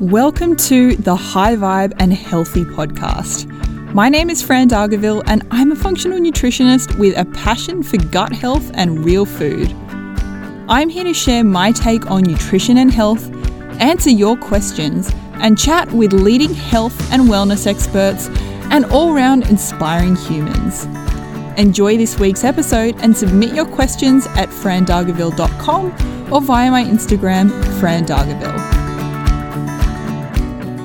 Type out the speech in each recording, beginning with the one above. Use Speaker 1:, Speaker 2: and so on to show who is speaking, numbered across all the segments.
Speaker 1: Welcome to the High Vibe and Healthy podcast. My name is Fran Dargaville, and I'm a functional nutritionist with a passion for gut health and real food. I'm here to share my take on nutrition and health, answer your questions, and chat with leading health and wellness experts and all round inspiring humans. Enjoy this week's episode and submit your questions at frandargaville.com or via my Instagram, frandargaville.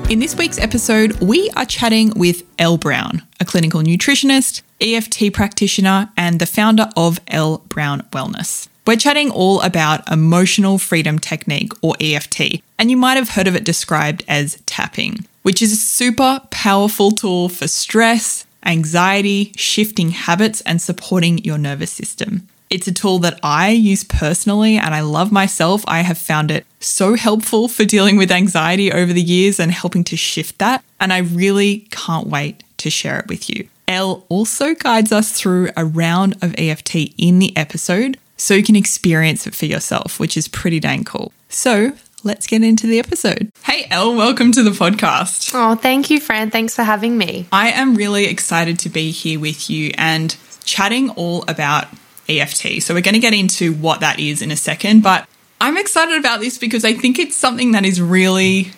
Speaker 1: In this week's episode, we are chatting with Elle Brown, a clinical nutritionist, EFT practitioner, and the founder of Elle Brown Wellness. We're chatting all about emotional freedom technique or EFT, and you might have heard of it described as tapping, which is a super powerful tool for stress, anxiety, shifting habits, and supporting your nervous system. It's a tool that I use personally and I love myself. I have found it so helpful for dealing with anxiety over the years and helping to shift that. And I really can't wait to share it with you. Elle also guides us through a round of EFT in the episode so you can experience it for yourself, which is pretty dang cool. So let's get into the episode. Hey, Elle, welcome to the podcast.
Speaker 2: Oh, thank you, Fran. Thanks for having me.
Speaker 1: I am really excited to be here with you and chatting all about EFT. So we're going to get into what that is in a second, but I'm excited about this because I think it's something that is really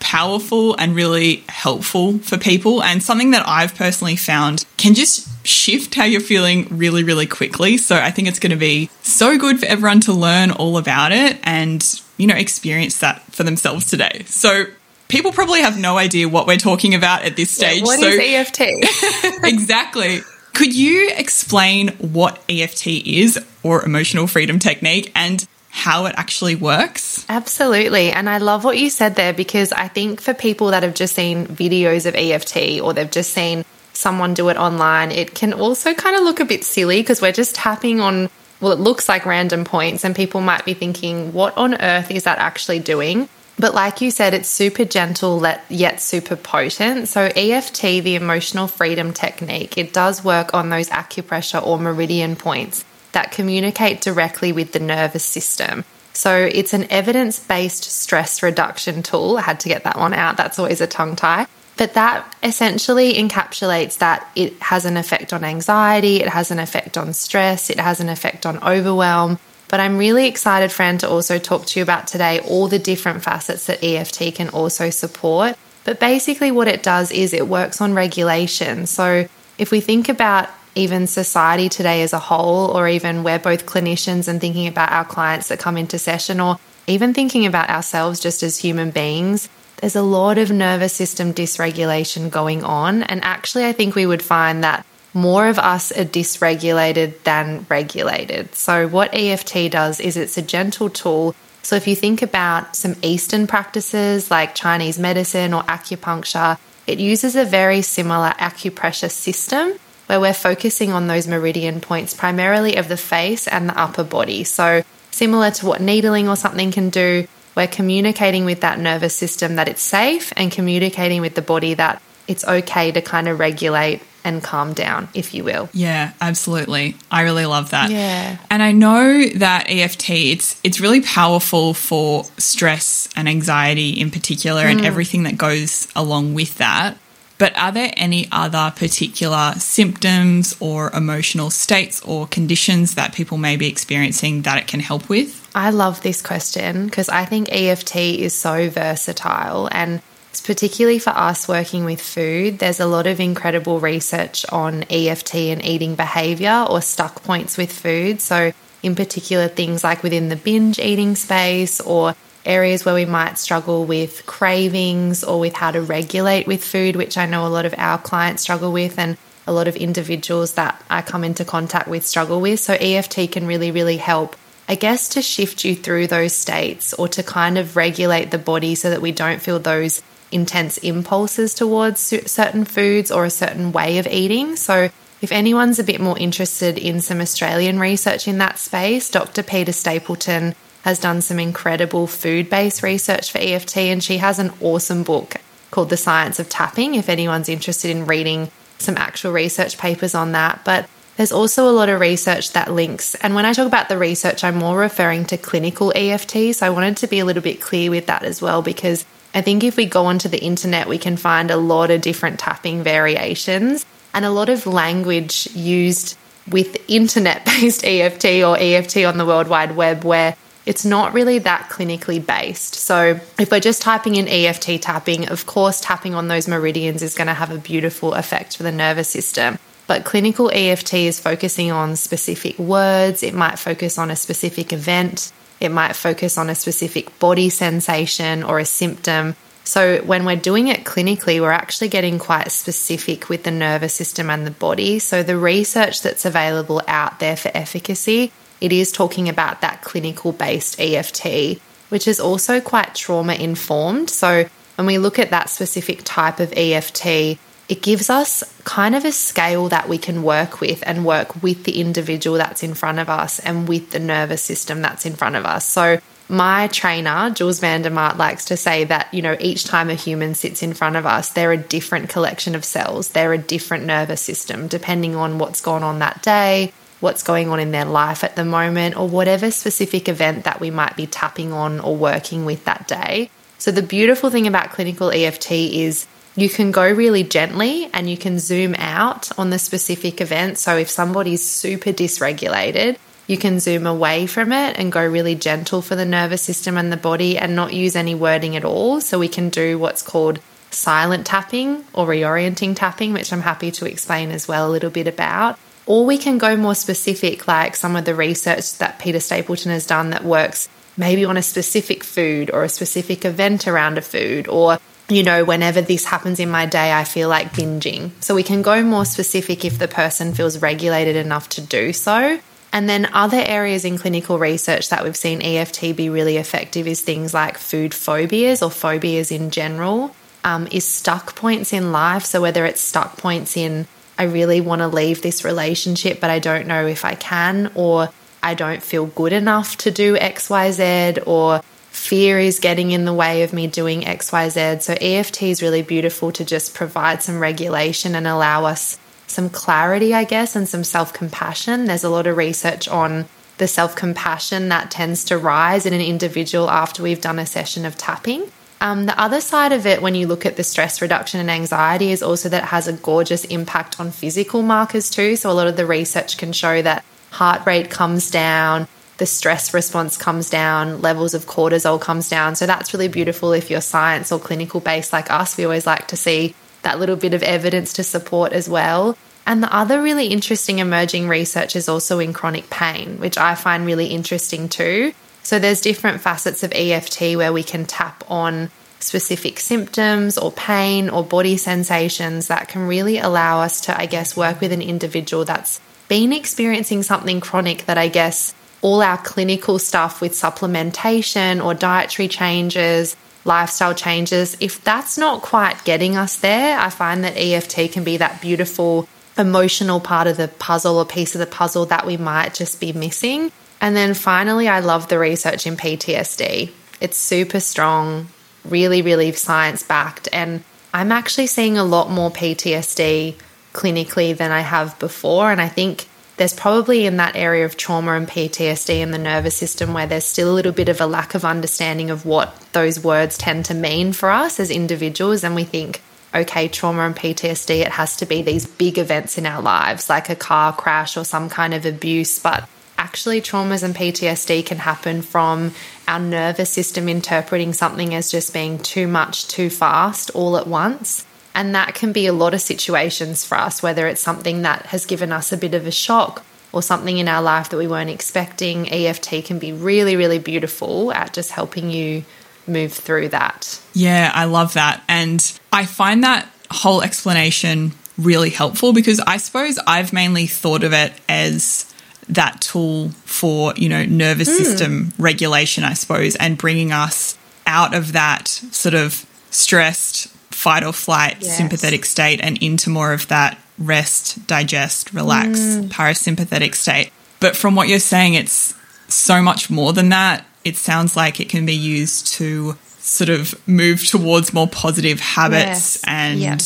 Speaker 1: powerful and really helpful for people and something that I've personally found can just shift how you're feeling really really quickly. So I think it's going to be so good for everyone to learn all about it and you know experience that for themselves today. So people probably have no idea what we're talking about at this stage.
Speaker 2: Yeah, what
Speaker 1: so,
Speaker 2: is EFT?
Speaker 1: exactly. Could you explain what EFT is or emotional freedom technique and how it actually works?
Speaker 2: Absolutely. And I love what you said there because I think for people that have just seen videos of EFT or they've just seen someone do it online, it can also kind of look a bit silly because we're just tapping on, well, it looks like random points, and people might be thinking, what on earth is that actually doing? But like you said, it's super gentle yet super potent. So, EFT, the emotional freedom technique, it does work on those acupressure or meridian points that communicate directly with the nervous system. So, it's an evidence based stress reduction tool. I had to get that one out. That's always a tongue tie. But that essentially encapsulates that it has an effect on anxiety, it has an effect on stress, it has an effect on overwhelm, but I'm really excited, Fran, to also talk to you about today all the different facets that EFT can also support. But basically, what it does is it works on regulation. So if we think about even society today as a whole, or even we're both clinicians and thinking about our clients that come into session, or even thinking about ourselves just as human beings, there's a lot of nervous system dysregulation going on. And actually, I think we would find that more of us are dysregulated than regulated. So, what EFT does is it's a gentle tool. So, if you think about some Eastern practices like Chinese medicine or acupuncture, it uses a very similar acupressure system where we're focusing on those meridian points primarily of the face and the upper body. So, similar to what needling or something can do, we're communicating with that nervous system that it's safe and communicating with the body that it's okay to kind of regulate and calm down, if you will.
Speaker 1: Yeah, absolutely. I really love that.
Speaker 2: Yeah.
Speaker 1: And I know that EFT it's it's really powerful for stress and anxiety in particular mm. and everything that goes along with that. But are there any other particular symptoms or emotional states or conditions that people may be experiencing that it can help with?
Speaker 2: I love this question because I think EFT is so versatile and particularly for us working with food, there's a lot of incredible research on EFT and eating behavior or stuck points with food. So, in particular, things like within the binge eating space or areas where we might struggle with cravings or with how to regulate with food, which I know a lot of our clients struggle with and a lot of individuals that I come into contact with struggle with. So, EFT can really, really help I guess to shift you through those states or to kind of regulate the body so that we don't feel those intense impulses towards certain foods or a certain way of eating. So, if anyone's a bit more interested in some Australian research in that space, Dr. Peta Stapleton has done some incredible food based research for EFT, and she has an awesome book called The Science of Tapping if anyone's interested in reading some actual research papers on that. But there's also a lot of research that links, and when I talk about the research, I'm more referring to clinical EFT. So I wanted to be a little bit clear with that as well because I think if we go onto the internet, we can find a lot of different tapping variations and a lot of language used with internet based EFT or EFT on the World Wide Web where it's not really that clinically based. So, if we're just typing in EFT tapping, of course, tapping on those meridians is going to have a beautiful effect for the nervous system. But clinical EFT is focusing on specific words, it might focus on a specific event, it might focus on a specific body sensation or a symptom. So, when we're doing it clinically, we're actually getting quite specific with the nervous system and the body. So, the research that's available out there for efficacy, it is talking about that clinical based EFT, which is also quite trauma informed. So, when we look at that specific type of EFT, it gives us kind of a scale that we can work with and work with the individual that's in front of us and with the nervous system that's in front of us. So, my trainer, Jules Vandermaat, likes to say that, you know, each time a human sits in front of us, they're a different collection of cells. They're a different nervous system, depending on what's gone on that day, what's going on in their life at the moment, or whatever specific event that we might be tapping on or working with that day. So, the beautiful thing about clinical EFT is you can go really gently and you can zoom out on the specific event. So, if somebody's super dysregulated, you can zoom away from it and go really gentle for the nervous system and the body and not use any wording at all. So we can do what's called silent tapping or reorienting tapping, which I'm happy to explain as well a little bit about. Or we can go more specific, like some of the research that Peta Stapleton has done that works maybe on a specific food or a specific event around a food or you know, whenever this happens in my day, I feel like binging. So we can go more specific if the person feels regulated enough to do so. And then other areas in clinical research that we've seen EFT be really effective is things like food phobias or phobias in general, um, is stuck points in life. So whether it's stuck points in, I really want to leave this relationship, but I don't know if I can, or I don't feel good enough to do XYZ, or fear is getting in the way of me doing XYZ. So EFT is really beautiful to just provide some regulation and allow us some clarity, I guess, and some self compassion. There's a lot of research on the self compassion that tends to rise in an individual after we've done a session of tapping. Um, the other side of it, when you look at the stress reduction and anxiety, is also that it has a gorgeous impact on physical markers too. So, a lot of the research can show that heart rate comes down, the stress response comes down, levels of cortisol comes down. So, that's really beautiful if you're science or clinical based like us. We always like to see that little bit of evidence to support as well. And the other really interesting emerging research is also in chronic pain, which I find really interesting too. So there's different facets of EFT where we can tap on specific symptoms or pain or body sensations that can really allow us to, I guess, work with an individual that's been experiencing something chronic that I guess all our clinical stuff with supplementation or dietary changes lifestyle changes, if that's not quite getting us there, I find that EFT can be that beautiful emotional part of the puzzle or piece of the puzzle that we might just be missing. And then finally, I love the research in PTSD. It's super strong, really, really science backed. And I'm actually seeing a lot more PTSD clinically than I have before. And I think there's probably in that area of trauma and PTSD in the nervous system where there's still a little bit of a lack of understanding of what those words tend to mean for us as individuals. And we think, okay, trauma and PTSD, it has to be these big events in our lives, like a car crash or some kind of abuse. But actually, traumas and PTSD can happen from our nervous system interpreting something as just being too much, too fast, all at once. And that can be a lot of situations for us, whether it's something that has given us a bit of a shock or something in our life that we weren't expecting. EFT can be really, really beautiful at just helping you move through that.
Speaker 1: Yeah, I love that. And I find that whole explanation really helpful because I suppose I've mainly thought of it as that tool for, you know, nervous mm. system regulation, I suppose, and bringing us out of that sort of stressed fight or flight yes. sympathetic state and into more of that rest, digest, relax, mm. parasympathetic state. But from what you're saying, it's so much more than that. It sounds like it can be used to sort of move towards more positive habits yes. and yep.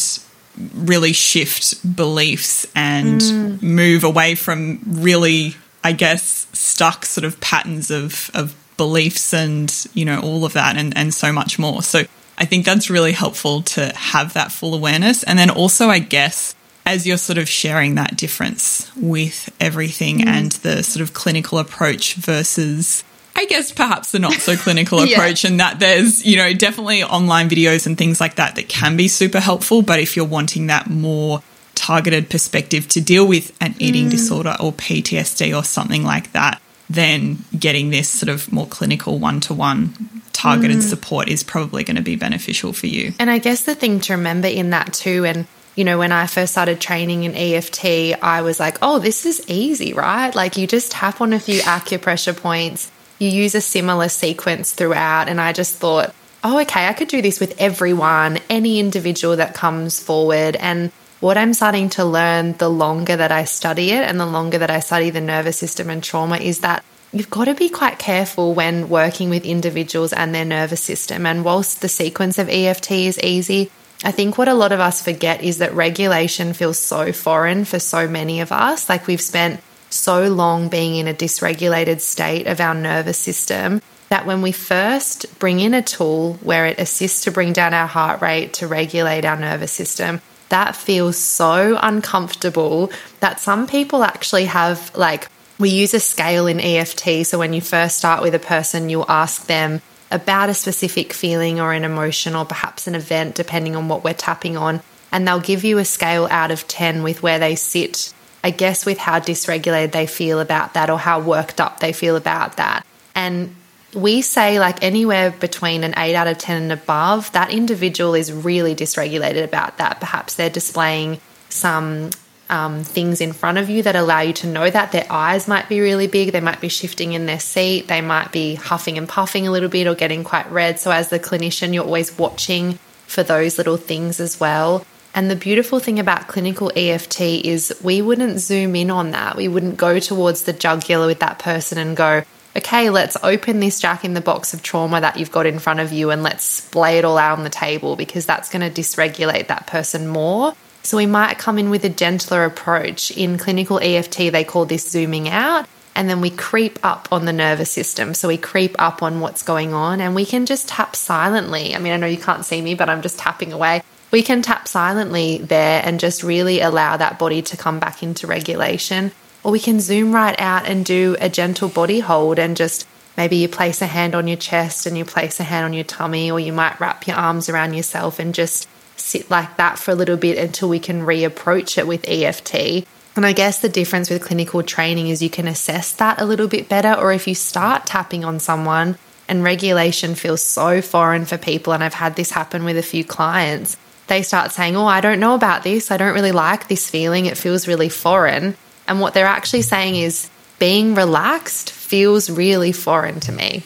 Speaker 1: really shift beliefs and mm. move away from really, I guess, stuck sort of patterns of, of beliefs and, you know, all of that and, and so much more. So I think that's really helpful to have that full awareness. And then also, I guess, as you're sort of sharing that difference with everything mm. and the sort of clinical approach versus I guess perhaps the not so clinical yeah. approach, and that there's, you know, definitely online videos and things like that that can be super helpful. But if you're wanting that more targeted perspective to deal with an eating mm. disorder or PTSD or something like that, then getting this sort of more clinical one to one targeted mm. support is probably going to be beneficial for you.
Speaker 2: And I guess the thing to remember in that too, and you know, when I first started training in EFT, I was like, oh, this is easy, right? Like you just tap on a few acupressure points, you use a similar sequence throughout. And I just thought, oh, okay, I could do this with everyone, any individual that comes forward. And what I'm starting to learn the longer that I study it and the longer that I study the nervous system and trauma is that you've got to be quite careful when working with individuals and their nervous system. And whilst the sequence of EFT is easy, I think what a lot of us forget is that regulation feels so foreign for so many of us. Like we've spent so long being in a dysregulated state of our nervous system that when we first bring in a tool where it assists to bring down our heart rate to regulate our nervous system, that feels so uncomfortable that some people actually have like we use a scale in EFT. So when you first start with a person, you'll ask them about a specific feeling or an emotion or perhaps an event, depending on what we're tapping on. And they'll give you a scale out of 10 with where they sit, I guess, with how dysregulated they feel about that or how worked up they feel about that. And we say like anywhere between an 8 out of 10 and above, that individual is really dysregulated about that. Perhaps they're displaying some um, things in front of you that allow you to know that their eyes might be really big, they might be shifting in their seat, they might be huffing and puffing a little bit or getting quite red. So, as the clinician, you're always watching for those little things as well. And the beautiful thing about clinical EFT is we wouldn't zoom in on that. We wouldn't go towards the jugular with that person and go, okay, let's open this jack in the box of trauma that you've got in front of you and let's splay it all out on the table because that's going to dysregulate that person more. So we might come in with a gentler approach. In clinical EFT, they call this zooming out. And then we creep up on the nervous system. So we creep up on what's going on and we can just tap silently. I mean, I know you can't see me, but I'm just tapping away. We can tap silently there and just really allow that body to come back into regulation. Or we can zoom right out and do a gentle body hold and just maybe you place a hand on your chest and you place a hand on your tummy, or you might wrap your arms around yourself and just sit like that for a little bit until we can reapproach it with EFT. And I guess the difference with clinical training is you can assess that a little bit better, or if you start tapping on someone and regulation feels so foreign for people, and I've had this happen with a few clients, they start saying, Oh, I don't know about this. I don't really like this feeling. It feels really foreign. And what they're actually saying is, being relaxed feels really foreign to me.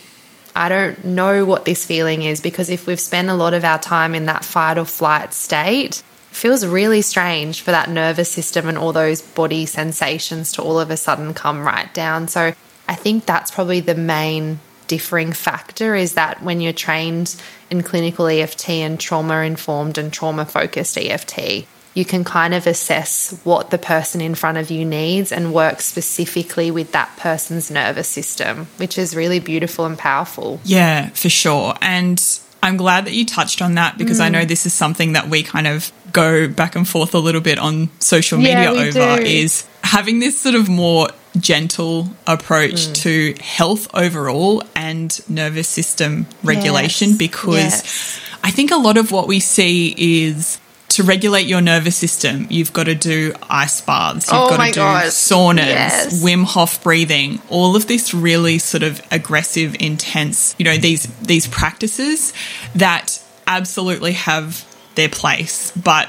Speaker 2: I don't know what this feeling is because if we've spent a lot of our time in that fight or flight state, feels really strange for that nervous system and all those body sensations to all of a sudden come right down. So I think that's probably the main differing factor is that when you're trained in clinical EFT and trauma informed and trauma focused EFT, you can kind of assess what the person in front of you needs and work specifically with that person's nervous system, which is really beautiful and powerful.
Speaker 1: Yeah, for sure. And I'm glad that you touched on that because mm. I know this is something that we kind of go back and forth a little bit on social media yeah, over do. is having this sort of more gentle approach mm. to health overall and nervous system regulation yes. because yes. I think a lot of what we see is to regulate your nervous system, you've got to do ice baths, you've oh got to do God. saunas, yes. Wim Hof breathing, all of this really sort of aggressive, intense, you know, these these practices that absolutely have their place, but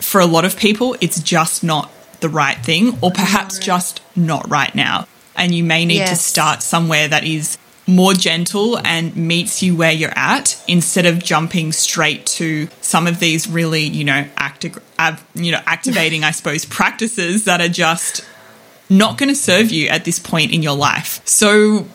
Speaker 1: for a lot of people, it's just not the right thing, or perhaps just not right now. And you may need yes. to start somewhere that is more gentle and meets you where you're at instead of jumping straight to some of these really, you know, acti- you know, activating, I suppose, practices that are just not going to serve you at this point in your life. So,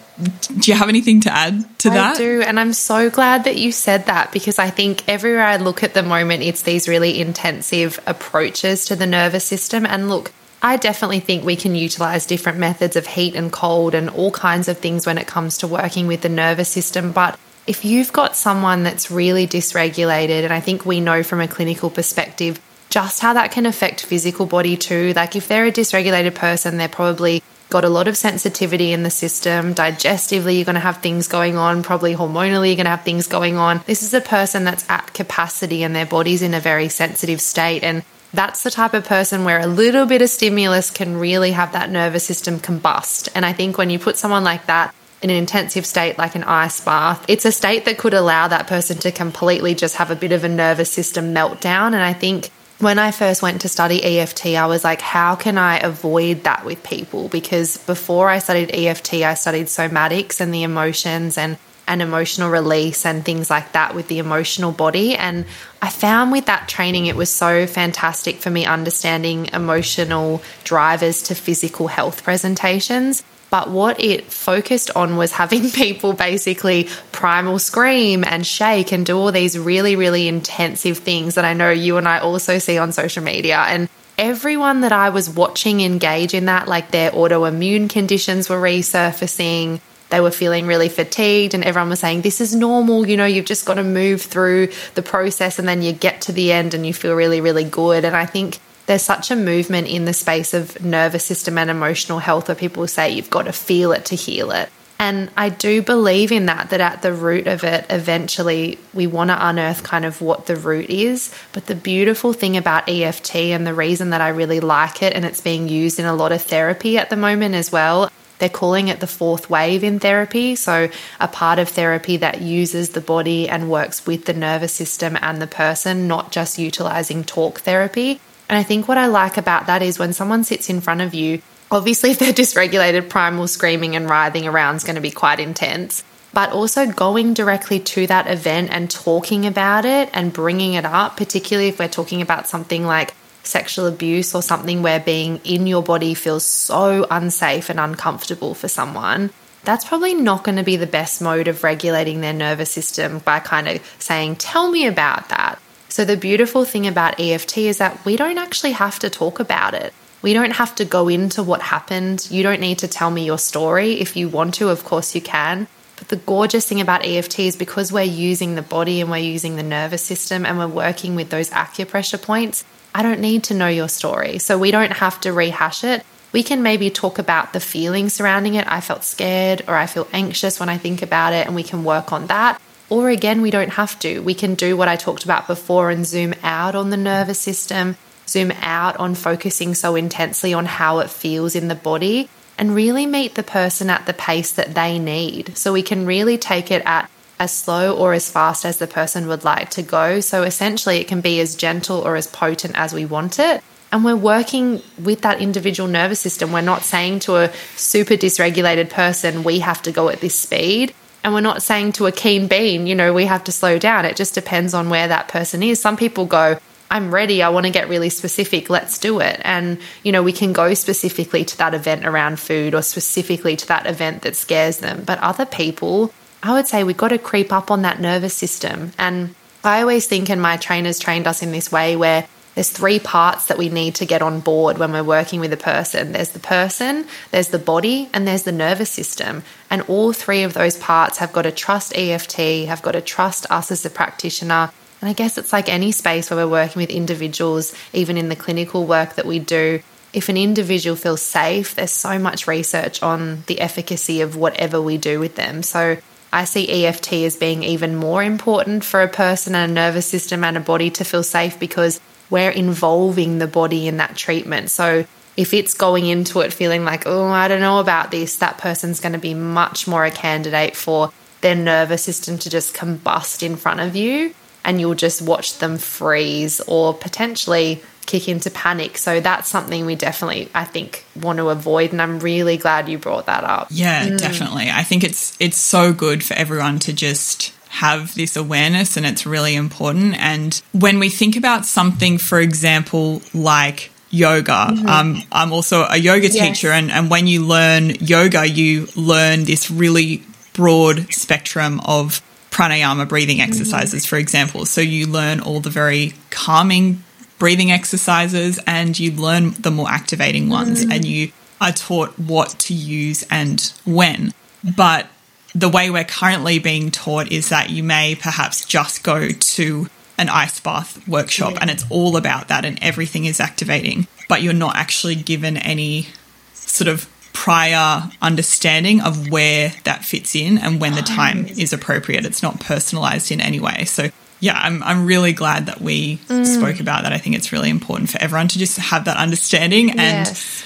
Speaker 1: do you have anything to add to
Speaker 2: I
Speaker 1: that?
Speaker 2: I do. And I'm so glad that you said that because I think everywhere I look at the moment, it's these really intensive approaches to the nervous system. And look, I definitely think we can utilize different methods of heat and cold and all kinds of things when it comes to working with the nervous system. But if you've got someone that's really dysregulated, and I think we know from a clinical perspective just how that can affect physical body too. Like if they're a dysregulated person, they're probably got a lot of sensitivity in the system. Digestively, you're going to have things going on. Probably hormonally, you're going to have things going on. This is a person that's at capacity and their body's in a very sensitive state. And that's the type of person where a little bit of stimulus can really have that nervous system combust. And I think when you put someone like that in an intensive state like an ice bath, it's a state that could allow that person to completely just have a bit of a nervous system meltdown. And I think when I first went to study EFT, I was like, how can I avoid that with people? Because before I studied EFT, I studied somatics and the emotions and an emotional release and things like that with the emotional body. And I found with that training, it was so fantastic for me understanding emotional drivers to physical health presentations. But what it focused on was having people basically primal scream and shake and do all these really, really intensive things that I know you and I also see on social media. And everyone that I was watching engage in that, like their autoimmune conditions were resurfacing. They were feeling really fatigued, and everyone was saying, This is normal. You know, you've just got to move through the process, and then you get to the end and you feel really, really good. And I think there's such a movement in the space of nervous system and emotional health where people say you've got to feel it to heal it. And I do believe in that, that at the root of it, eventually we want to unearth kind of what the root is. But the beautiful thing about EFT and the reason that I really like it, and it's being used in a lot of therapy at the moment as well, they're calling it the fourth wave in therapy. So, a part of therapy that uses the body and works with the nervous system and the person, not just utilizing talk therapy. And I think what I like about that is when someone sits in front of you, obviously, if they're dysregulated, primal screaming and writhing around is going to be quite intense. But also going directly to that event and talking about it and bringing it up, particularly if we're talking about something like sexual abuse or something where being in your body feels so unsafe and uncomfortable for someone, that's probably not going to be the best mode of regulating their nervous system by kind of saying, Tell me about that. So, the beautiful thing about EFT is that we don't actually have to talk about it. We don't have to go into what happened. You don't need to tell me your story. If you want to, of course, you can. But the gorgeous thing about EFT is because we're using the body and we're using the nervous system and we're working with those acupressure points, I don't need to know your story. So we don't have to rehash it. We can maybe talk about the feelings surrounding it. I felt scared or I feel anxious when I think about it, and we can work on that. Or again, we don't have to. We can do what I talked about before and zoom out on the nervous system, zoom out on focusing so intensely on how it feels in the body, and really meet the person at the pace that they need. So we can really take it at as slow or as fast as the person would like to go. So essentially, it can be as gentle or as potent as we want it. And we're working with that individual nervous system. We're not saying to a super dysregulated person, we have to go at this speed. And we're not saying to a keen bean, you know, we have to slow down. It just depends on where that person is. Some people go, I'm ready. I want to get really specific. Let's do it. And, you know, we can go specifically to that event around food or specifically to that event that scares them. But other people, I would say we've got to creep up on that nervous system. And I always think, and my trainers trained us in this way, where there's three parts that we need to get on board when we're working with a person there's the person, there's the body, and there's the nervous system. And all three of those parts have got to trust EFT, have got to trust us as the practitioner. And I guess it's like any space where we're working with individuals, even in the clinical work that we do. If an individual feels safe, there's so much research on the efficacy of whatever we do with them. So I see EFT as being even more important for a person and a nervous system and a body to feel safe because we're involving the body in that treatment. So if it's going into it feeling like, oh, I don't know about this, that person's going to be much more a candidate for their nervous system to just combust in front of you and you'll just watch them freeze or potentially kick into panic. So that's something we definitely, I think, want to avoid. And I'm really glad you brought that up.
Speaker 1: Yeah, mm. definitely. I think it's it's so good for everyone to just have this awareness and it's really important. And when we think about something, for example, like yoga, mm-hmm. um, I'm also a yoga teacher, yes. and, and when you learn yoga, you learn this really broad spectrum of pranayama breathing mm-hmm. exercises, mm-hmm. for example. So you learn all the very calming breathing exercises and you learn the more activating ones, mm-hmm. and you are taught what to use and when. But the way we're currently being taught is that you may perhaps just go to an ice bath workshop and it's all about that and everything is activating, but you're not actually given any sort of prior understanding of where that fits in and when the time is appropriate. It's not personalized in any way. So yeah, I'm, I'm really glad that we mm. spoke about that. I think it's really important for everyone to just have that understanding.
Speaker 2: Yes.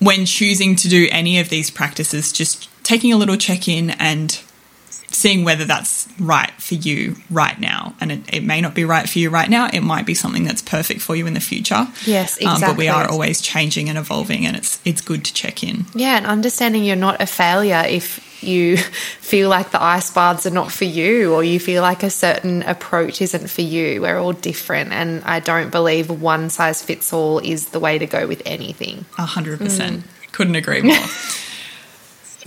Speaker 1: And when choosing to do any of these practices, just taking a little check in and seeing whether that's right for you right now. And it, it, may not be right for you right now. It might be something that's perfect for you in the future.
Speaker 2: Yes, exactly. Um,
Speaker 1: but we are always changing and evolving, and it's it's good to check in.
Speaker 2: Yeah, and understanding you're not a failure if you feel like the ice baths are not for you or you feel like a certain approach isn't for you. We're all different, and I don't believe one size fits all is the way to go with anything.
Speaker 1: A hundred percent. Mm. Couldn't agree more.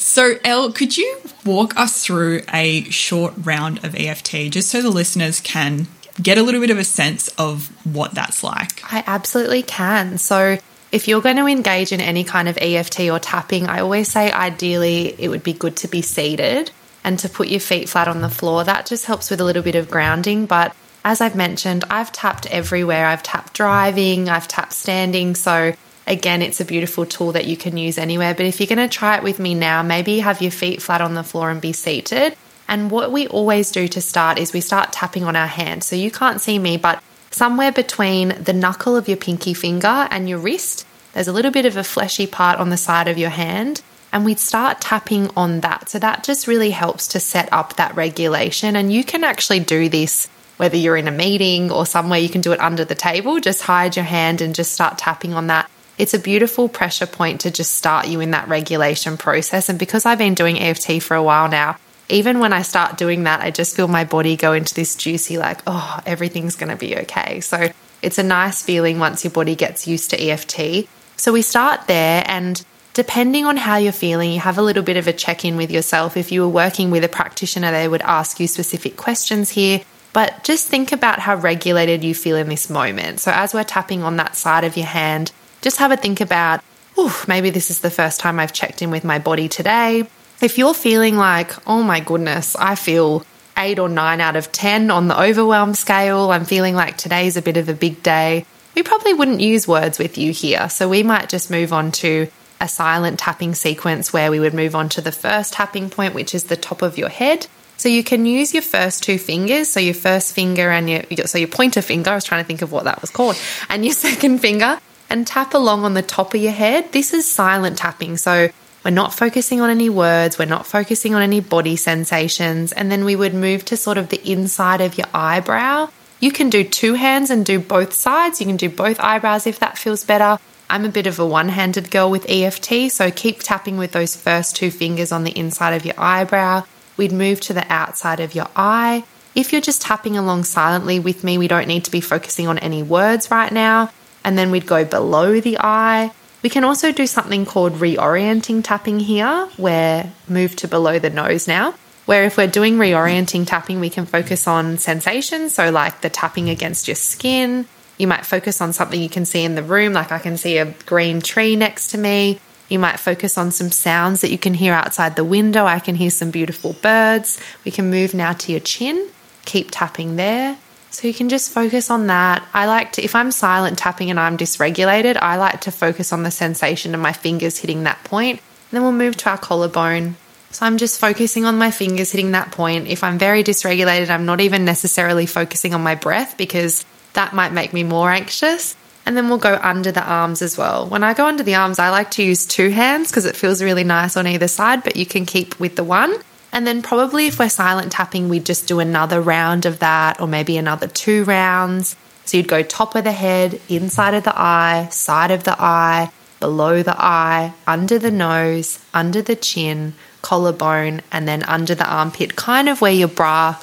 Speaker 1: So, Elle, could you walk us through a short round of EFT just so the listeners can get a little bit of a sense of what that's like?
Speaker 2: I absolutely can. So, if you're going to engage in any kind of EFT or tapping, I always say ideally it would be good to be seated and to put your feet flat on the floor. That just helps with a little bit of grounding. But as I've mentioned, I've tapped everywhere. I've tapped driving, I've tapped standing. So Again, it's a beautiful tool that you can use anywhere. But if you're going to try it with me now, maybe have your feet flat on the floor and be seated. And what we always do to start is we start tapping on our hand. So you can't see me, but somewhere between the knuckle of your pinky finger and your wrist, there's a little bit of a fleshy part on the side of your hand. And we'd start tapping on that. So that just really helps to set up that regulation. And you can actually do this whether you're in a meeting or somewhere, you can do it under the table. Just hide your hand and just start tapping on that it's a beautiful pressure point to just start you in that regulation process. And because I've been doing EFT for a while now, even when I start doing that, I just feel my body go into this juicy, like, oh, everything's going to be okay. So it's a nice feeling once your body gets used to EFT. So we start there, and depending on how you're feeling, you have a little bit of a check in with yourself. If you were working with a practitioner, they would ask you specific questions here. But just think about how regulated you feel in this moment. So, as we're tapping on that side of your hand, just have a think about, oh, maybe this is the first time I've checked in with my body today. If you're feeling like, oh my goodness, I feel eight or nine out of 10 on the overwhelm scale, I'm feeling like today's a bit of a big day, we probably wouldn't use words with you here. So we might just move on to a silent tapping sequence where we would move on to the first tapping point, which is the top of your head. So you can use your first two fingers, so your first finger and your so your pointer finger. I was trying to think of what that was called, and your second finger, and tap along on the top of your head. This is silent tapping. So we're not focusing on any words, we're not focusing on any body sensations. And then we would move to sort of the inside of your eyebrow. You can do two hands and do both sides. You can do both eyebrows if that feels better. I'm a bit of a one handed girl with EFT, so keep tapping with those first two fingers on the inside of your eyebrow. We'd move to the outside of your eye. If you're just tapping along silently with me, we don't need to be focusing on any words right now and then we'd go below the eye. We can also do something called reorienting tapping here, where move to below the nose now. Where if we're doing reorienting tapping, we can focus on sensations. So, like the tapping against your skin. You might focus on something you can see in the room, like I can see a green tree next to me. You might focus on some sounds that you can hear outside the window. I can hear some beautiful birds. We can move now to your chin. Keep tapping there. So you can just focus on that. I like to, if I'm silent tapping and I'm dysregulated, I like to focus on the sensation of my fingers hitting that point. And then we'll move to our collarbone. So I'm just focusing on my fingers hitting that point. If I'm very dysregulated, I'm not even necessarily focusing on my breath because that might make me more anxious. And then we'll go under the arms as well. When I go under the arms, I like to use two hands because it feels really nice on either side, but you can keep with the one. And then probably if we're silent tapping, we'd just do another round of that or maybe another two rounds. So you'd go top of the head, inside of the eye, side of the eye, below the eye, under the nose, under the chin, collarbone, and then under the armpit, kind of where your bra,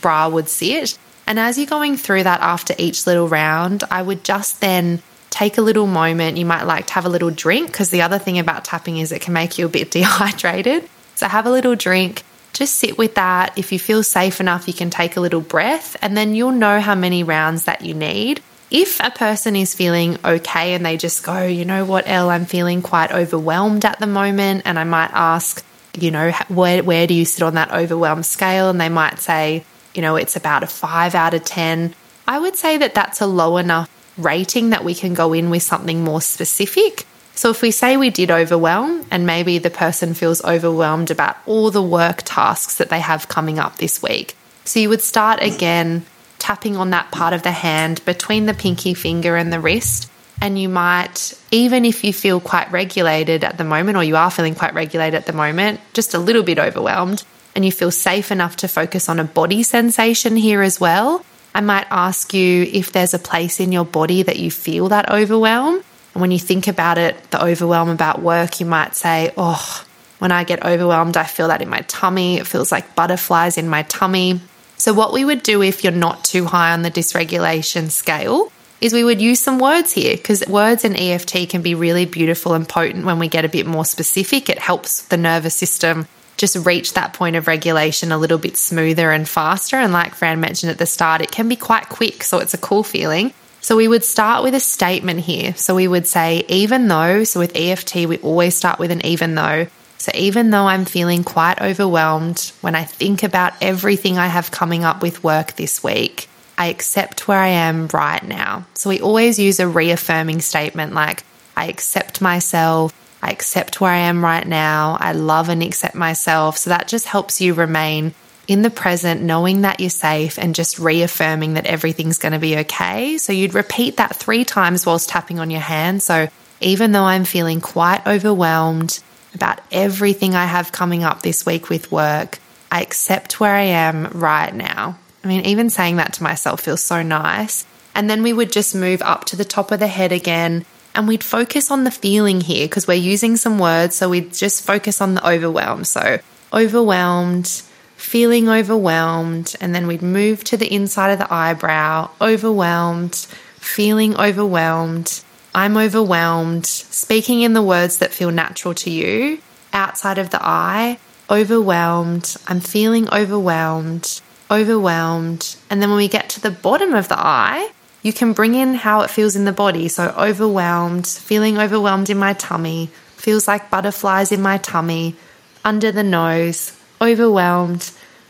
Speaker 2: bra would sit. And as you're going through that after each little round, I would just then take a little moment. You might like to have a little drink because the other thing about tapping is it can make you a bit dehydrated. So have a little drink, just sit with that. If you feel safe enough, you can take a little breath and then you'll know how many rounds that you need. If a person is feeling okay and they just go, you know what, Elle, I'm feeling quite overwhelmed at the moment, and I might ask, you know, where, where do you sit on that overwhelm scale? And they might say, you know, it's about a five out of 10. I would say that that's a low enough rating that we can go in with something more specific. So if we say we did overwhelm and maybe the person feels overwhelmed about all the work tasks that they have coming up this week. So you would start again tapping on that part of the hand between the pinky finger and the wrist. And you might, even if you feel quite regulated at the moment, or you are feeling quite regulated at the moment, just a little bit overwhelmed, and you feel safe enough to focus on a body sensation here as well, I might ask you if there's a place in your body that you feel that overwhelm. And when you think about it, the overwhelm about work, you might say, Oh, when I get overwhelmed, I feel that in my tummy. It feels like butterflies in my tummy. So, what we would do if you're not too high on the dysregulation scale is we would use some words here because words in EFT can be really beautiful and potent when we get a bit more specific. It helps the nervous system just reach that point of regulation a little bit smoother and faster. And like Fran mentioned at the start, it can be quite quick. So it's a cool feeling. So we would start with a statement here. So we would say, even though, so with EFT, we always start with an even though. So even though I'm feeling quite overwhelmed when I think about everything I have coming up with work this week, I accept where I am right now. So we always use a reaffirming statement like, I accept myself. I accept where I am right now. I love and accept myself. So that just helps you remain in the present, knowing that you're safe and just reaffirming that everything's going to be okay. So you'd repeat that three times whilst tapping on your hand. So even though I'm feeling quite overwhelmed about everything I have coming up this week with work, I accept where I am right now. I mean, even saying that to myself feels so nice. And then we would just move up to the top of the head again and we'd focus on the feeling here because we're using some words. So we'd just focus on the overwhelm. So overwhelmed, feeling overwhelmed. And then we'd move to the inside of the eyebrow, overwhelmed, feeling overwhelmed. I'm overwhelmed, speaking in the words that feel natural to you. Outside of the eye, overwhelmed. I'm feeling overwhelmed, overwhelmed. And then when we get to the bottom of the eye, you can bring in how it feels in the body. So, overwhelmed, feeling overwhelmed in my tummy, feels like butterflies in my tummy, under the nose, overwhelmed,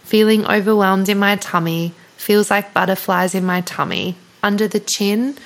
Speaker 2: feeling overwhelmed in my tummy, feels like butterflies in my tummy, under the chin,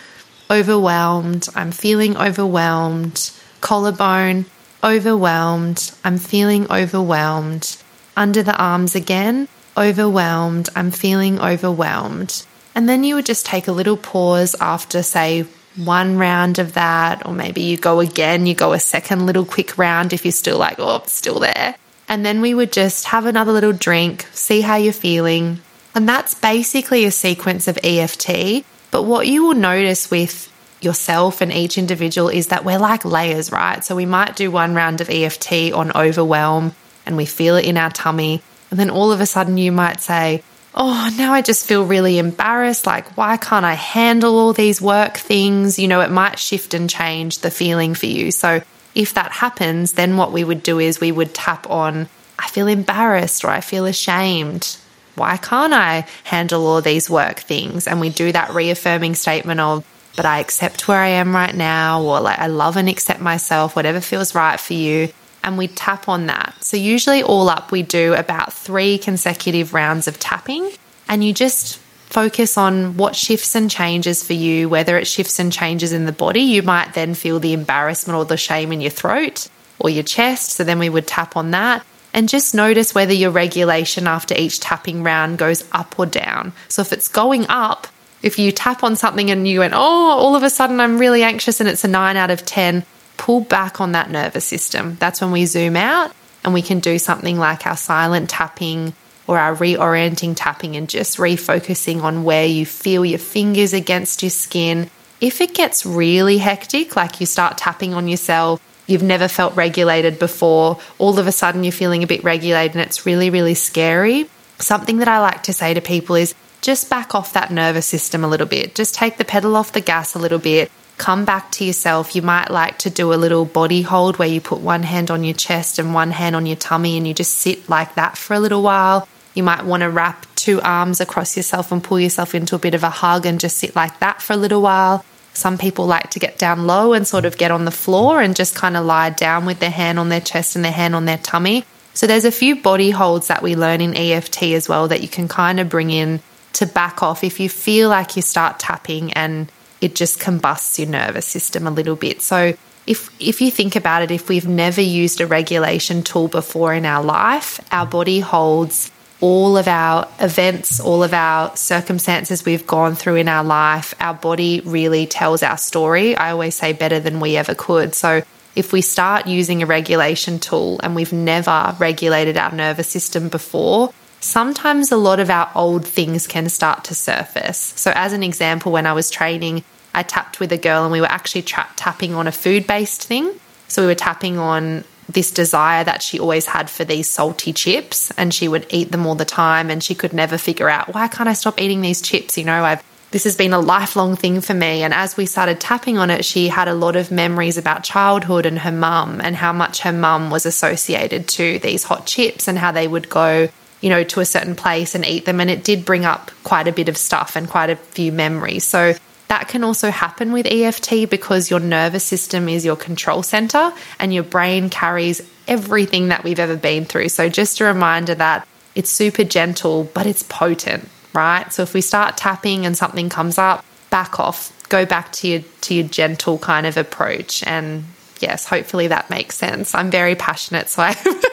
Speaker 2: overwhelmed, I'm feeling overwhelmed, collarbone, overwhelmed, I'm feeling overwhelmed, under the arms again, overwhelmed, I'm feeling overwhelmed. And then you would just take a little pause after, say, one round of that, or maybe you go again, you go a second little quick round if you're still like, oh, still there. And then we would just have another little drink, see how you're feeling. And that's basically a sequence of EFT. But what you will notice with yourself and each individual is that we're like layers, right? So we might do one round of EFT on overwhelm and we feel it in our tummy. And then all of a sudden you might say, oh, now I just feel really embarrassed. Like, why can't I handle all these work things? You know, it might shift and change the feeling for you. So, if that happens, then what we would do is we would tap on, I feel embarrassed or I feel ashamed. Why can't I handle all these work things? And we do that reaffirming statement of, but I accept where I am right now, or like, I love and accept myself, whatever feels right for you and we tap on that. So, usually, all up, we do about three consecutive rounds of tapping, and you just focus on what shifts and changes for you, whether it shifts and changes in the body. You might then feel the embarrassment or the shame in your throat or your chest. So, then we would tap on that. And just notice whether your regulation after each tapping round goes up or down. So, if it's going up, if you tap on something and you went, oh, all of a sudden I'm really anxious and it's a nine out of 10, pull back on that nervous system. That's when we zoom out and we can do something like our silent tapping or our reorienting tapping and just refocusing on where you feel your fingers against your skin. If it gets really hectic, like you start tapping on yourself, you've never felt regulated before, all of a sudden you're feeling a bit regulated and it's really, really scary. Something that I like to say to people is just back off that nervous system a little bit. Just take the pedal off the gas a little bit come back to yourself. You might like to do a little body hold where you put one hand on your chest and one hand on your tummy and you just sit like that for a little while. You might want to wrap two arms across yourself and pull yourself into a bit of a hug and just sit like that for a little while. Some people like to get down low and sort of get on the floor and just kind of lie down with their hand on their chest and their hand on their tummy. So there's a few body holds that we learn in EFT as well that you can kind of bring in to back off if you feel like you start tapping and it just combusts your nervous system a little bit. So if if you think about it, if we've never used a regulation tool before in our life, our body holds all of our events, all of our circumstances we've gone through in our life. Our body really tells our story. I always say better than we ever could. So if we start using a regulation tool and we've never regulated our nervous system before, sometimes a lot of our old things can start to surface. So, as an example, when I was training, I tapped with a girl and we were actually tra- tapping on a food based thing. So, we were tapping on this desire that she always had for these salty chips and she would eat them all the time and she could never figure out why can't I stop eating these chips? You know, I've this has been a lifelong thing for me. And as we started tapping on it, she had a lot of memories about childhood and her mum and how much her mum was associated to these hot chips and how they would go, you know, to a certain place and eat them. And it did bring up quite a bit of stuff and quite a few memories. So that can also happen with EFT because your nervous system is your control center and your brain carries everything that we've ever been through. So just a reminder that it's super gentle, but it's potent right? So if we start tapping and something comes up, back off, go back to your to your gentle kind of approach and yes, hopefully that makes sense. I'm very passionate, so I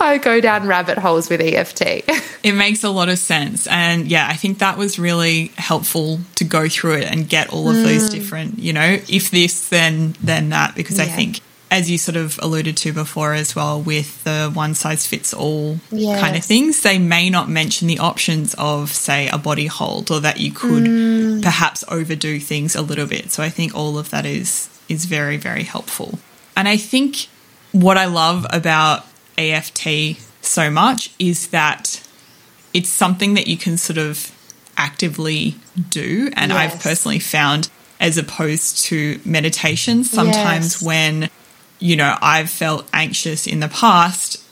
Speaker 2: I go down rabbit holes with EFT.
Speaker 1: it makes a lot of sense. And yeah, I think that was really helpful to go through it and get all of mm. those different, you know, if this, then then that, because yeah. I think as you sort of alluded to before as well, with the one size fits all yes. kind of things, they may not mention the options of, say, a body hold or that you could mm. perhaps overdo things a little bit. So I think all of that is is very, very helpful. And I think what I love about EFT so much is that it's something that you can sort of actively do. And yes. I've personally found as opposed to meditation, sometimes yes. when you know, I've felt anxious in the past,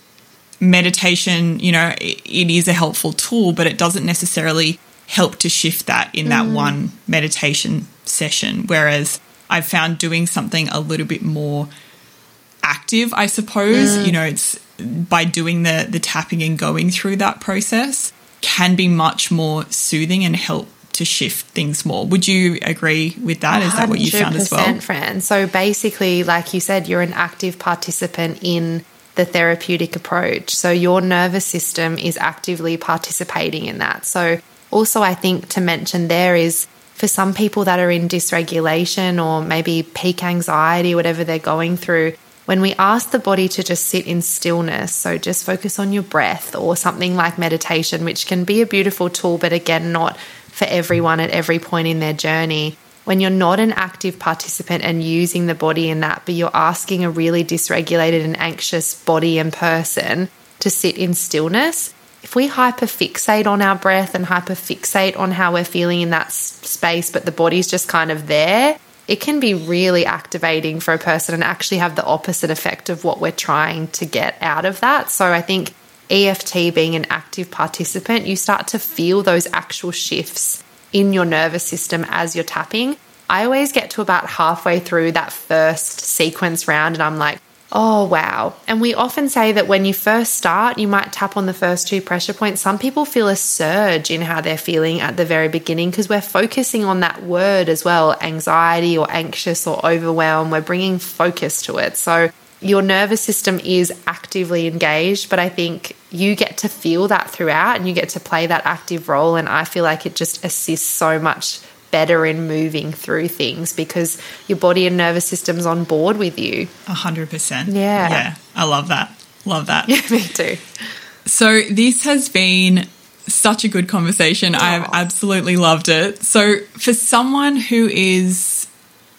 Speaker 1: meditation, you know, it, it is a helpful tool, but it doesn't necessarily help to shift that in that mm. one meditation session. Whereas I've found doing something a little bit more active, I suppose, mm. you know, it's by doing the the tapping and going through that process can be much more soothing and help to shift things more. Would you agree with that? Is that what you found as well?
Speaker 2: Fran. So basically, like you said, you're an active participant in the therapeutic approach. So your nervous system is actively participating in that. So also, I think to mention there is for some people that are in dysregulation or maybe peak anxiety, whatever they're going through, when we ask the body to just sit in stillness, so just focus on your breath or something like meditation, which can be a beautiful tool, but again, not for everyone at every point in their journey. When you're not an active participant and using the body in that, but you're asking a really dysregulated and anxious body and person to sit in stillness, if we hyperfixate on our breath and hyperfixate on how we're feeling in that space, but the body's just kind of there, it can be really activating for a person and actually have the opposite effect of what we're trying to get out of that. So I think EFT being an active participant, you start to feel those actual shifts in your nervous system as you're tapping. I always get to about halfway through that first sequence round and I'm like, oh, wow. And we often say that when you first start, you might tap on the first two pressure points. Some people feel a surge in how they're feeling at the very beginning because we're focusing on that word as well anxiety or anxious or overwhelmed. We're bringing focus to it. So your nervous system is actively engaged, but I think you get to feel that throughout and you get to play that active role. And I feel like it just assists so much better in moving through things because your body and nervous system's on board with you.
Speaker 1: A hundred percent.
Speaker 2: Yeah.
Speaker 1: Yeah. I love that. Love that.
Speaker 2: Yeah, me too.
Speaker 1: So this has been such a good conversation. I've absolutely loved it. So for someone who is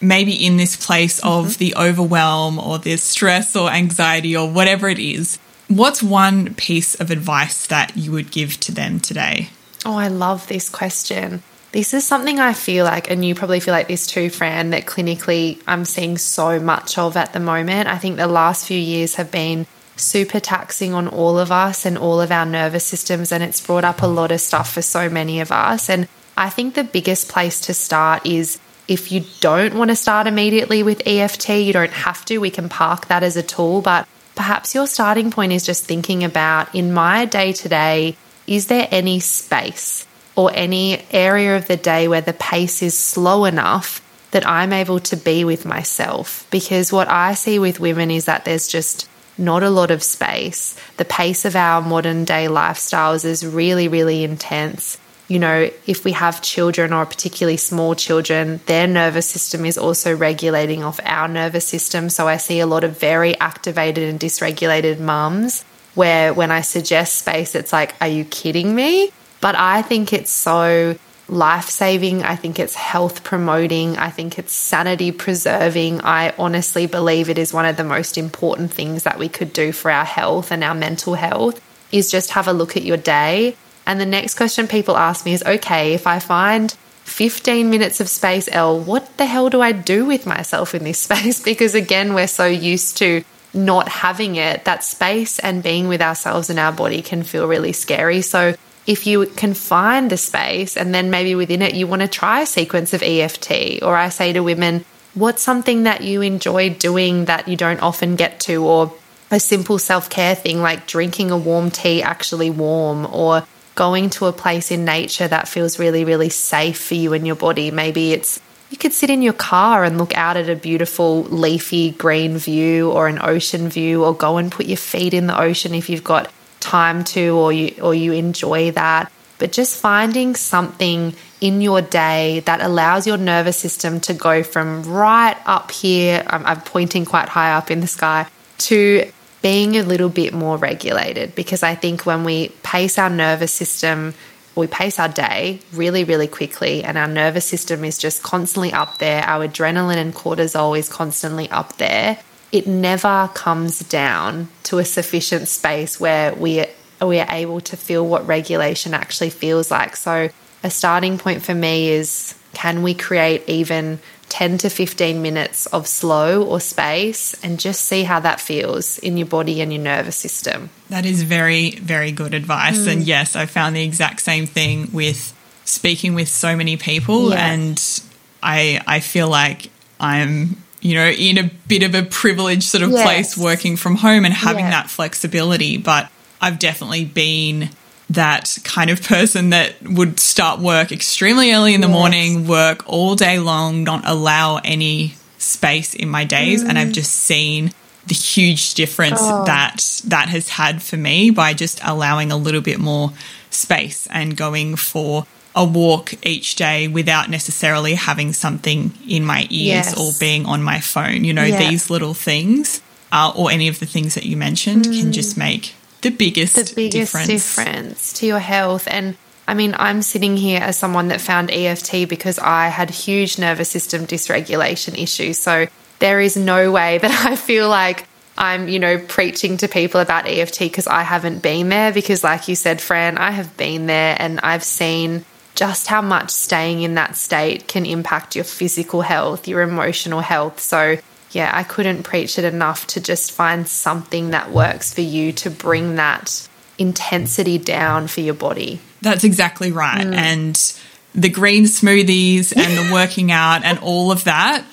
Speaker 1: maybe in this place of mm-hmm. the overwhelm or the stress or anxiety or whatever it is, what's one piece of advice that you would give to them today?
Speaker 2: Oh, I love this question. This is something I feel like, and you probably feel like this too, Fran, that clinically I'm seeing so much of at the moment. I think the last few years have been super taxing on all of us and all of our nervous systems, and it's brought up a lot of stuff for so many of us. And I think the biggest place to start is if you don't want to start immediately with EFT, you don't have to. We can park that as a tool. But perhaps your starting point is just thinking about in my day to day, is there any space or any area of the day where the pace is slow enough that I'm able to be with myself? Because what I see with women is that there's just not a lot of space. The pace of our modern day lifestyles is really, really intense. You know, if we have children or particularly small children, their nervous system is also regulating off our nervous system. So I see a lot of very activated and dysregulated mums where when I suggest space, it's like, are you kidding me? But I think it's so life saving. I think it's health promoting. I think it's sanity preserving. I honestly believe it is one of the most important things that we could do for our health and our mental health is just have a look at your day. And the next question people ask me is okay, if I find 15 minutes of space, Elle, what the hell do I do with myself in this space? Because again, we're so used to not having it, that space and being with ourselves and our body can feel really scary. So if you can find the space and then maybe within it you want to try a sequence of EFT, or I say to women, what's something that you enjoy doing that you don't often get to, or a simple self care thing like drinking a warm tea actually warm, or going to a place in nature that feels really, really safe for you and your body. Maybe it's you could sit in your car and look out at a beautiful leafy green view or an ocean view, or go and put your feet in the ocean if you've got time to or you or you enjoy that. But just finding something in your day that allows your nervous system to go from right up here I'm, I'm pointing quite high up in the sky to being a little bit more regulated. Because I think when we pace our nervous system we pace our day really, really quickly, and our nervous system is just constantly up there. Our adrenaline and cortisol is constantly up there it never comes down to a sufficient space where we we are able to feel what regulation actually feels like. So a starting point for me is can we create even 10 to 15 minutes of slow or space and just see how that feels in your body and your nervous system.
Speaker 1: That is very, very good advice. Mm. And yes, I found the exact same thing with speaking with so many people. Yes. And I, I feel like I'm you know, in a bit of a privileged sort of yes. place working from home and having that flexibility. But I've definitely been that kind of person that would start work extremely early in the yes. morning, work all day long, not allow any space in my days. Mm. And I've mm. just seen the huge difference oh. that that has had for me by just allowing a little bit more space and going for a walk each day without necessarily having something in my ears yes. or being on my phone. You know, yeah. these little things uh, or any of the things that you mentioned mm. can just make the biggest,
Speaker 2: the biggest difference. difference to your health. And I mean, I'm sitting here as someone that found EFT because I had huge nervous system dysregulation issues. So there is no way that I feel like I'm, you know, preaching to people about EFT because I haven't been there. Because, like you said, Fran, I have been there and I've seen just how much staying in that state can impact your physical health, your emotional health. So, yeah, I couldn't preach it enough to just find something that works for you to bring that intensity down for your body.
Speaker 1: That's exactly right. Mm. And the green smoothies and the working out and all of that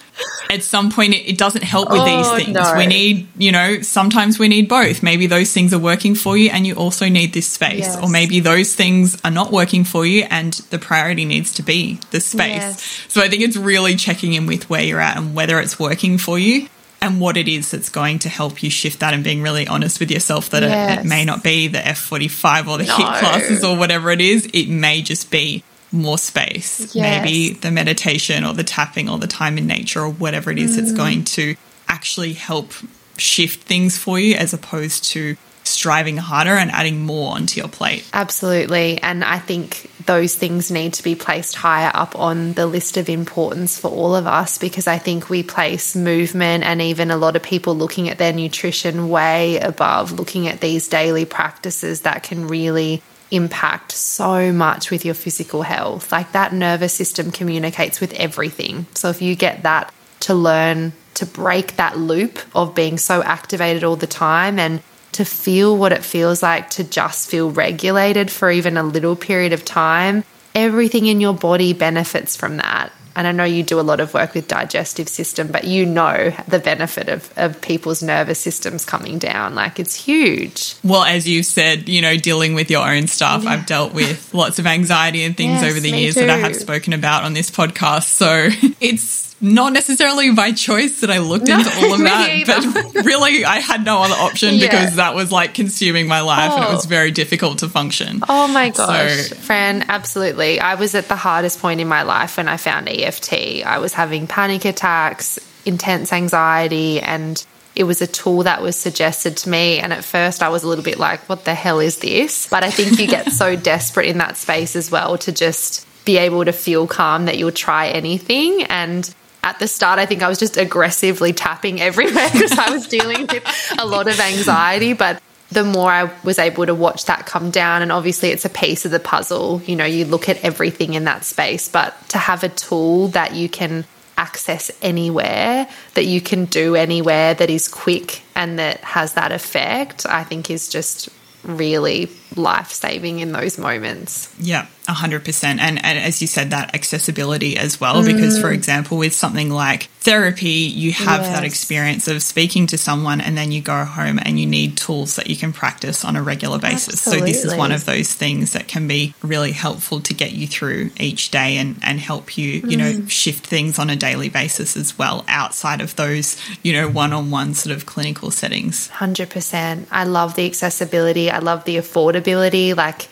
Speaker 1: at some point it, it doesn't help with oh, these things. No. We need, you know, sometimes we need both. Maybe those things are working for you and you also need this space. Yes. Or maybe those things are not working for you and the priority needs to be the space. Yes. So I think it's really checking in with where you're at and whether it's working for you and what it is that's going to help you shift that and being really honest with yourself that yes. it, it, may not be the F45 or the no. HIIT classes or whatever it is. It may just be more space. Yes. Maybe the meditation or the tapping or the time in nature or whatever it is mm. that's going to actually help shift things for you as opposed to striving harder and adding more onto your plate.
Speaker 2: Absolutely. And I think those things need to be placed higher up on the list of importance for all of us because I think we place movement and even a lot of people looking at their nutrition way above looking at these daily practices that can really impact so much with your physical health. Like that nervous system communicates with everything. So if you get that to learn to break that loop of being so activated all the time and to feel what it feels like to just feel regulated for even a little period of time, everything in your body benefits from that. And I know you do a lot of work with digestive system, but you know the benefit of, of people's nervous systems coming down. Like it's huge.
Speaker 1: Well, as you said, you know, dealing with your own stuff, yeah. I've dealt with lots of anxiety and things yes, over the years too. that I have spoken about on this podcast. So it's not necessarily by choice that I looked no, into all of that, but really I had no other option yeah. because that was like consuming my life oh. and it was oh. very difficult to function.
Speaker 2: Oh my gosh, so, Fran, absolutely. I was at the hardest point in my life when I found EFT. I was having panic attacks, intense anxiety, and it was a tool that was suggested to me. And at first, I was a little bit like, what the hell is this? But I think you get so desperate in that space as well to just be able to feel calm that you'll try anything. And at the start, I think I was just aggressively tapping everywhere because I was dealing with a lot of anxiety. But the more I was able to watch that come down, and obviously it's a piece of the puzzle, you know, you look at everything in that space, but to have a tool that you can access anywhere, that you can do anywhere, that is quick and that has that effect, I think is just really life saving in those moments.
Speaker 1: Yeah, 100%. And, and as you said, that accessibility as well, mm. because, for example, with something like therapy, you have yes. that experience of speaking to someone and then you go home and you need tools that you can practice on a regular basis. Absolutely. So, this is one of those things that can be really helpful to get you through each day and, and help you, you mm. know, shift things on a daily basis as well outside of those, you know, one on one sort of clinical settings.
Speaker 2: 100%. I love the accessibility, I love the affordability. Like,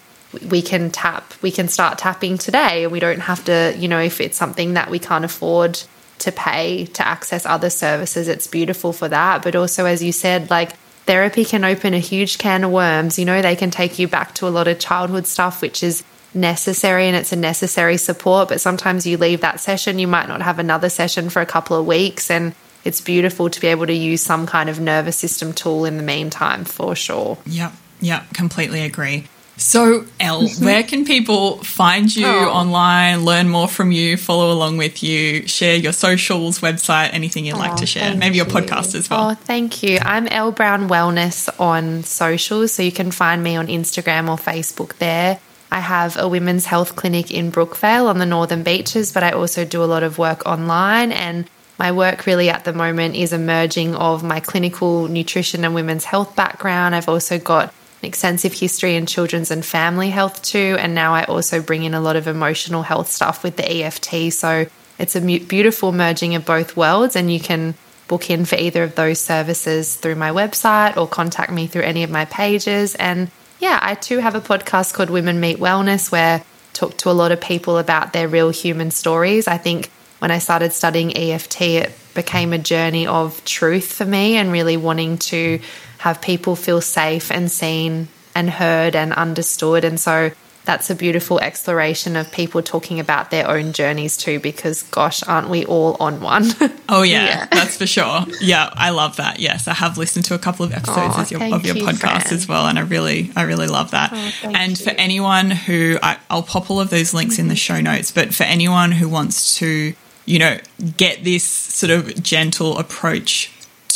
Speaker 2: we can tap, we can start tapping today. We don't have to, you know, if it's something that we can't afford to pay to access other services, it's beautiful for that. But also, as you said, like therapy can open a huge can of worms. You know, they can take you back to a lot of childhood stuff, which is necessary and it's a necessary support. But sometimes you leave that session, you might not have another session for a couple of weeks. And it's beautiful to be able to use some kind of nervous system tool in the meantime, for sure.
Speaker 1: Yep. Yep. Completely agree. So, Elle, where can people find you oh. online, learn more from you, follow along with you, share your socials, website, anything you'd oh, like to oh, share? Maybe your podcast as well.
Speaker 2: Oh, thank you. I'm Elle Brown Wellness on socials, so you can find me on Instagram or Facebook there. I have a women's health clinic in Brookvale on the Northern Beaches, but I also do a lot of work online and my work really at the moment is a merging of my clinical nutrition and women's health background. I've also got extensive history in children's and family health too. And now I also bring in a lot of emotional health stuff with the EFT. So it's a beautiful merging of both worlds, and you can book in for either of those services through my website or contact me through any of my pages. And yeah, I too have a podcast called Women Meet Wellness where I talk to a lot of people about their real human stories. I think when I started studying EFT, it became a journey of truth for me and really wanting to have people feel safe and seen and heard and understood. And so that's a beautiful exploration of people talking about their own journeys too, because gosh, aren't we all on one?
Speaker 1: oh, yeah, yeah. that's for sure. Yeah, I love that. Yes, I have listened to a couple of episodes oh, of your, of your you, podcast friend. as well. And I really, I really love that. Oh, and you. for anyone who, I, will pop all of those links in the show notes, but for anyone who wants to, you know, get this sort of gentle approach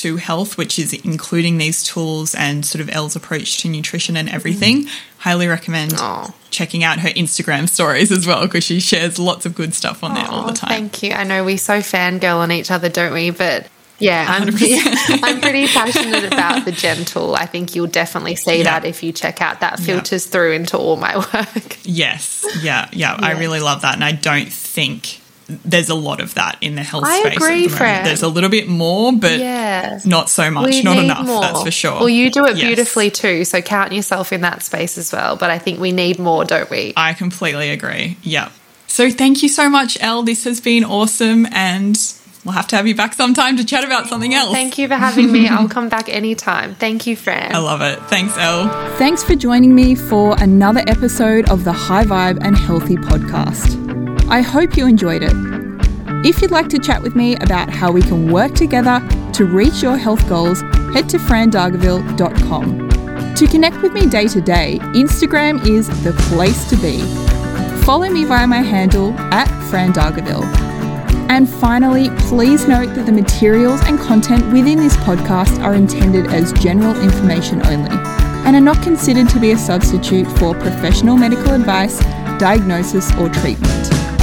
Speaker 1: to health, which is including these tools and sort of Elle's approach to nutrition and everything. Mm. Highly recommend Aww. checking out her Instagram stories as well because she shares lots of good stuff on Aww, there all the time.
Speaker 2: Thank you. I know we so fangirl on each other, don't we? But yeah, I'm, I'm pretty passionate about the gentle. I think you'll definitely see yeah. that if you check out that filters yeah. through into all my work.
Speaker 1: Yes. Yeah, yeah. I really love that. And I don't think there's a lot of that in the health
Speaker 2: I
Speaker 1: space.
Speaker 2: Agree, the Fran.
Speaker 1: There's a little bit more, but yeah. not so much, we not enough. More. That's for sure.
Speaker 2: Well, you do it yes. beautifully too, so count yourself in that space as well. But I think we need more, don't we?
Speaker 1: I completely agree. Yeah. So thank you so much, Elle. This has been awesome, and we'll have to have you back sometime to chat about something else.
Speaker 2: Thank you for having me. I'll come back anytime. Thank you, Fran.
Speaker 1: I love it. Thanks, Elle.
Speaker 3: Thanks for joining me for another episode of the High Vibe and Healthy podcast. I hope you enjoyed it. If you'd like to chat with me about how we can work together to reach your health goals, head to frandargaville.com. To connect with me day to day, Instagram is the place to be. Follow me via my handle at frandargaville. And finally, please note that the materials and content within this podcast are intended as general information only and are not considered to be a substitute for professional medical advice, diagnosis, or treatment.